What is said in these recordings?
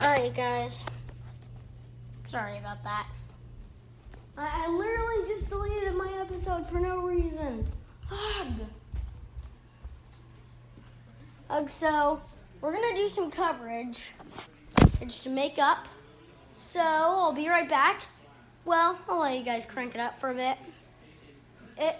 Alright, guys. Sorry about that. I, I literally just deleted my episode for no reason. Ugh. Ugh, so, we're gonna do some coverage. It's to make up. So, I'll be right back. Well, I'll let you guys crank it up for a bit. It.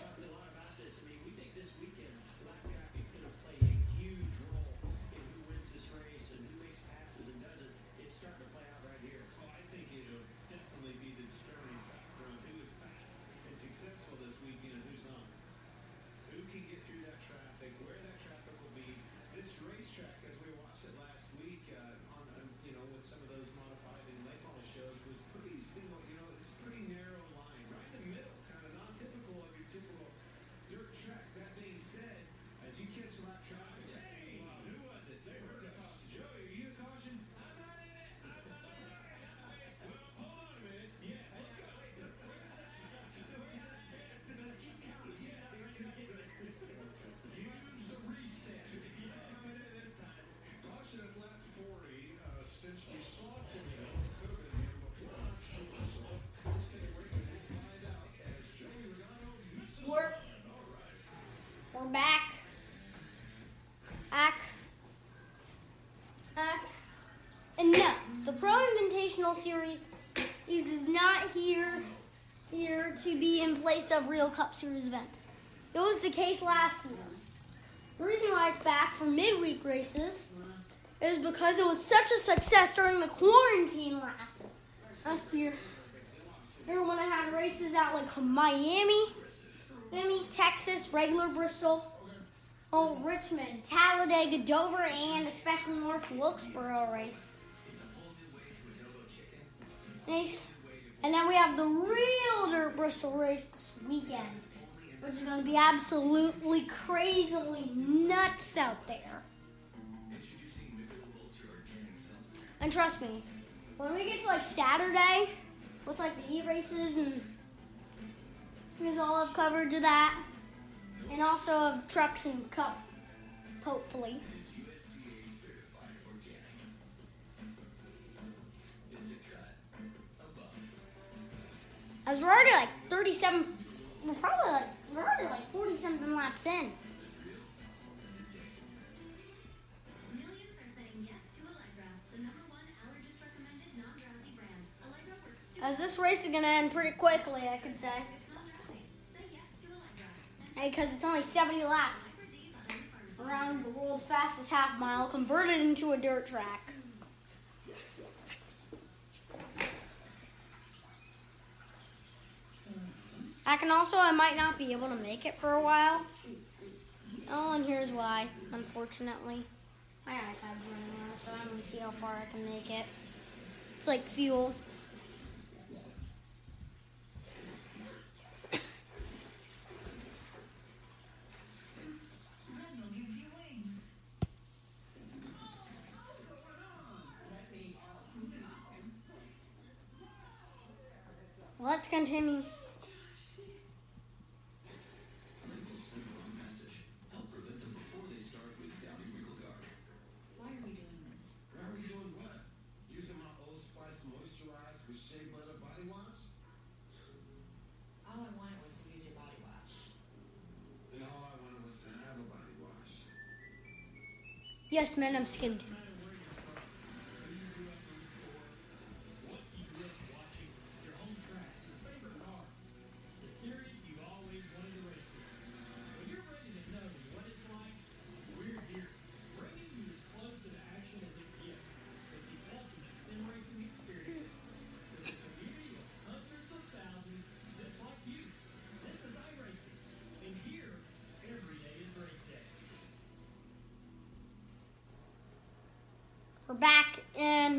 Invitational Series is not here here to be in place of real Cup Series events. It was the case last year. The reason why it's back for midweek races is because it was such a success during the quarantine last last year. Remember when I had races at like Miami, Miami, Texas, regular Bristol, oh Richmond, Talladega, Dover, and a special North Wilkesboro race. Nice. And then we have the real Dirt Bristol race this weekend, which is going to be absolutely crazily nuts out there. And trust me, when we get to like Saturday, with like the E races and we all have coverage of that, and also of trucks and cup, hopefully. We're already like 37, we're probably like, we're already like 40 something laps in. Millions are saying yes to Allegra, the number one allergist recommended non-drowsy brand. Allegra works two As this race is gonna end pretty quickly, I could say, it's non-drowsy. Say yes to Allegra. because it's only 70 laps Allegra D by Honey Pharmacy. around the world's fastest half mile, converted into a dirt track. I can also, I might not be able to make it for a while. Oh, and here's why, unfortunately. My iPad's running out, so I'm gonna see how far I can make it. It's like fuel. Let's continue. Why are we doing this? Why are we doing what? Using my Old Spice moisturized with shea butter body wash? All I wanted was to use your body wash. Then all I wanted was to have a body wash. Yes, man, I'm skinned.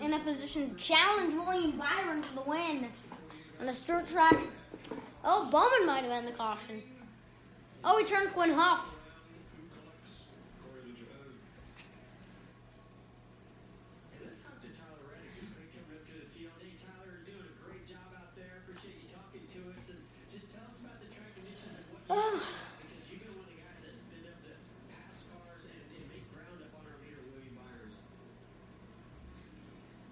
in a position to challenge William Byron for the win on a dirt track. Oh, Bowman might have been the caution. Oh, he turned Quin Houff. Hey, let's talk to Tyler Reddick. He's great coming up to the field. Hey, Tyler, you're doing a great job out there. Appreciate you talking to us. And just tell us about the track conditions and what you Oh. because you've been one of the guys that's been able to pass cars and, and make ground up on our leader, William Byron.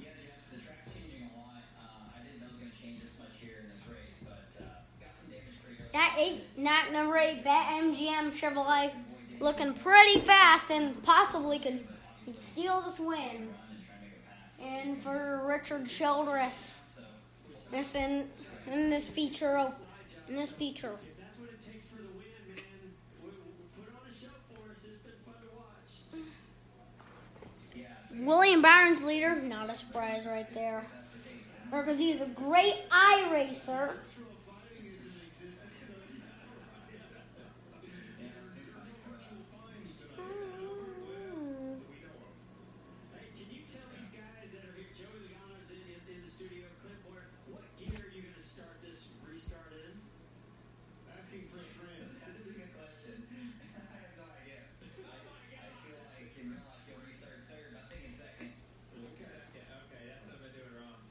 Yeah, Jeff, the track's changing a lot. Uh, I didn't know it was going to change this much here in this race, but uh, got some damage pretty early. That eight, not number eight, Bet MGM Chevrolet, looking pretty fast and possibly could, could steal this win. And for Richard Childress, this in in this feature, in this feature. William Byron's leader, not a surprise right there. Because he's a great eye racer. Hey, can you tell these guys that are here, Joey Logano's in, in, in the studio, Clint Bowyer, what gear are you going to start this restart in? Asking for a friend. this is a good question. I have no idea. I, I feel like in real life you'll restart third, but I think in second. Okay, okay, okay. That's not been doing wrong.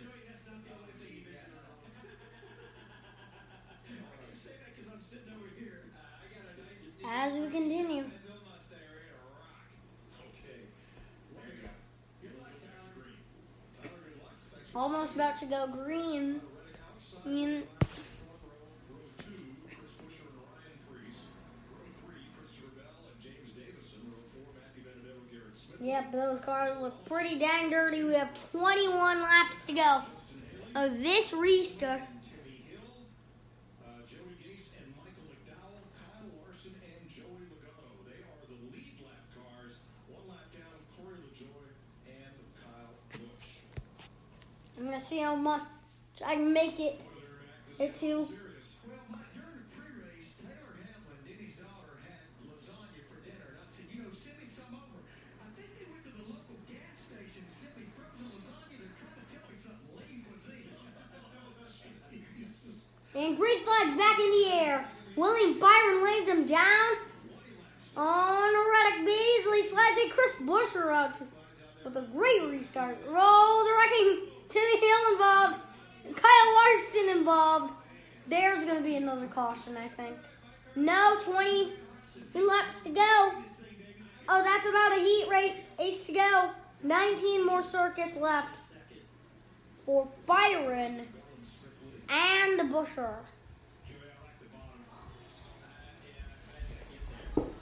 Joey, that's not the only thing you've been doing wrong. I say that because I'm sitting over here. Uh, I got a nice As we continue. Bill Mustang ready to rock. Okay. Way to go. Good luck, Tyler. Green. Tyler, good luck. Thanks for Almost about to go green. Reddick outside. In Fourth row, row two, Chris Buescher and Ryan Preece. Row three, Christopher Bell and Davison. Row four, Matt DiBenedetto, Garrett Smith. Yep, those cars look pretty dang dirty. We have 21 laps to go of this restart. Timmy Hill, uh, Joey Gase, and Michael McDowell, Kyle Larson, and Joey Logano. They are the lead lap cars. One lap down, Corey LaJoie and Kyle Busch. I'm gonna see how much I can make it. It too. Serious. Well, Mike, during the pre-race, Taylor Hamlin, Denny's daughter, had lasagna for dinner. And I said, you know, send me some over. I think they went to the local gas station, sent me frozen lasagna. They're trying to tell me something lean cuisine. And green flag's back in the air. William Byron lays him down on Reddick Beasley slides a Chris Buescher out with a great restart. Roll the wrecking. Timmy Hill involved. Kyle Larson involved. There's going to be another caution, I think. No, 20 laps to go. Oh, that's about a heat rate. Ace to go. 19 more circuits left for Byron and Buescher.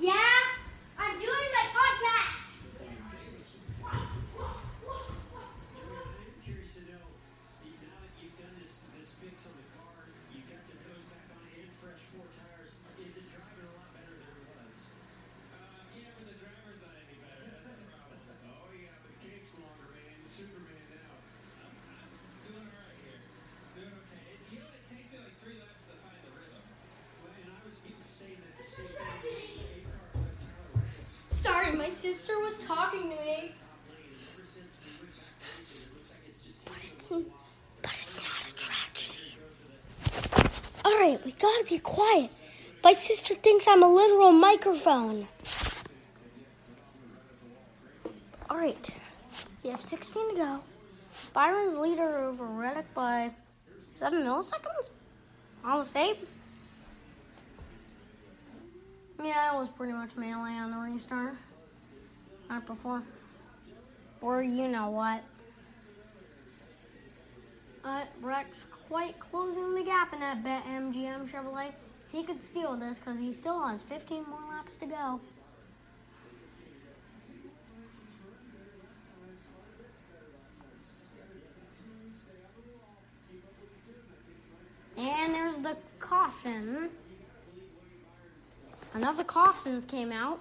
Yeah, I'm doing my podcast. I'm curious to know, you- now that you've done this, this fix on the car, you've got the nose back on it and fresh four tires, is it driving a lot better than it was? yeah, but the driver's not any better. That's the problem. Oh, yeah, but the cape's longer, man. Superman now. I'm, I'm doing all right here. Doing okay. It, you know, it takes me like three laps to find the rhythm. Well, and I was getting saying that the same thing, a car with Tyler Reddick Sorry, my sister was talking to me. we But it's, but it's not a tragedy. All right, we gotta be quiet. My sister thinks I'm a literal microphone. All right, you have 16 to go. Byron's leader over Reddick by seven milliseconds. Almost eight. Yeah, it was pretty much melee on the restart. Not before. Or you know what. Uh, Rex quite closing the gap in that bet MGM Chevrolet. He could steal this because he still has 15 more laps to go. And there's the caution. Another cautions came out.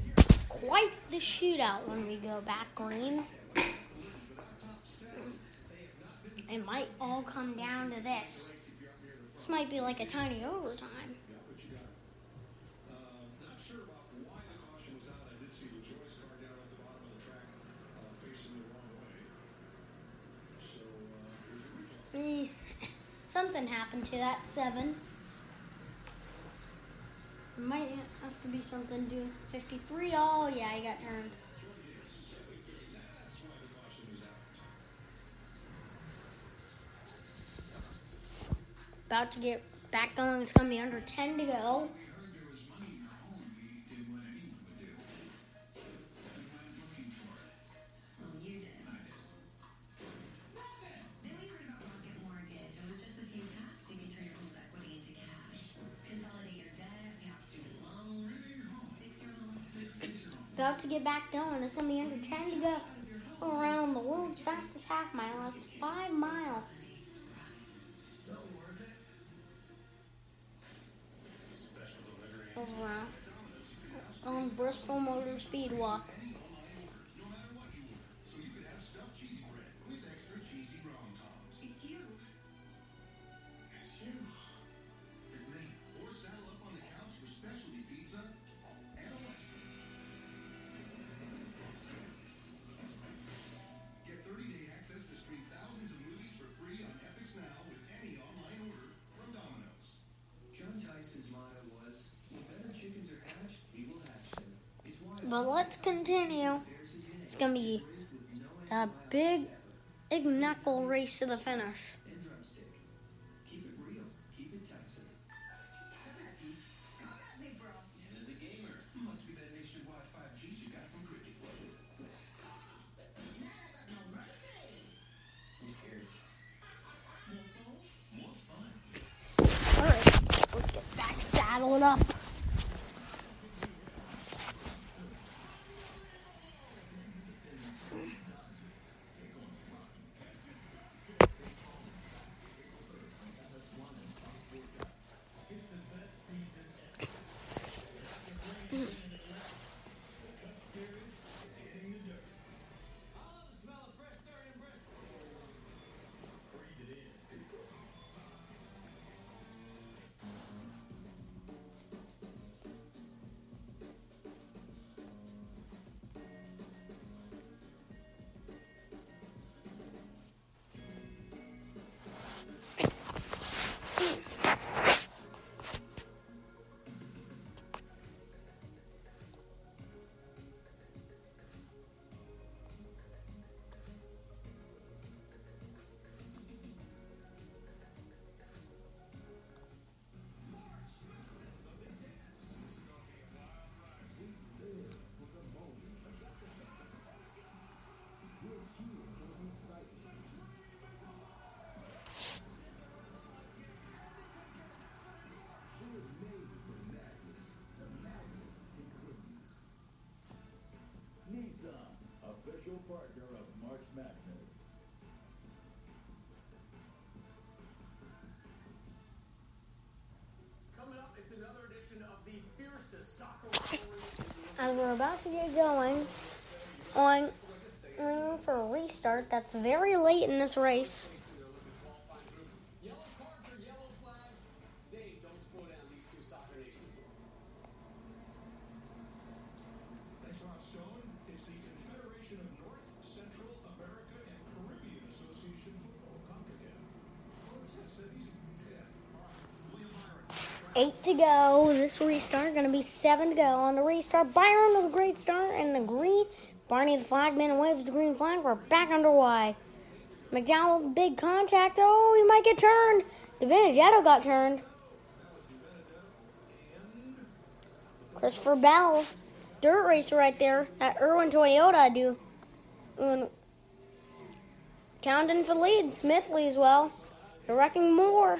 quite the shootout when we go back green. It might all come down to this. This might be like a tiny overtime. Uh, uh, uh. Eh, Something happened to that seven. Might have to be something to do with 53. Oh, yeah, I got turned. About to get back going. It's going to be under 10 to go. About to get back going. It's going to be under 10 to go. Around the world's fastest half mile. That's five mile. Over on Bristol Motor Speed But let's continue. It's going to be a big, big knuckle race to the finish. and drumstick. Partner of March Madness. Coming up, it's another edition of the fiercest soccer rivalry in the As we're about to get going on on for a restart, that's very late in this race. Yellow cards or yellow flags, they don't slow down these two soccer nations. Thanks, Rob Stone. It's the Confederation of North, Central America, and Caribbean Association Football, CONCACAF. That's that easy. Yeah. All right. William Byron. Eight to go. This restart gonna be seven to go. On the restart, Byron with a great start and the green. Barney the flagman waves the green flag. We're back underway. McDowell with big contact. Oh, he might get turned. DiBenedetto got turned. Christopher Bell, dirt racer right there. That Irwin Toyota do. And Townsend for lead. Smithley as well. They're wrecking more.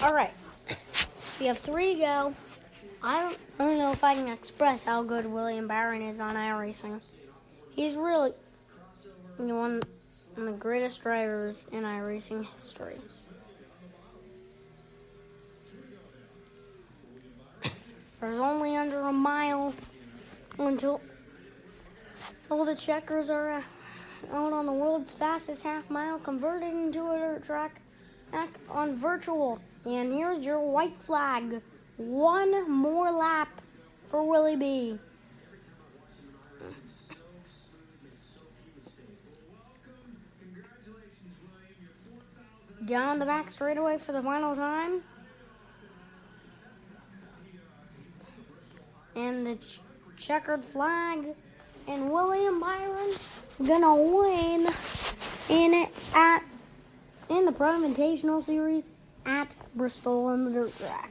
All right. We have three to go. I don't, I don't know if I can express how good William Byron is on iRacing. He's really one, one of the greatest drivers in iRacing history. There's only under a mile until all the checkers are uh, out on the world's fastest half mile converted into a dirt track on virtual. And here's your white flag. One more lap for Willie B. Congratulations, William. Your 4,000. Down the back straightaway for the final time. And the ch- checkered flag. And William Byron gonna win in it at in the Pro Invitational Series at Bristol on the dirt track.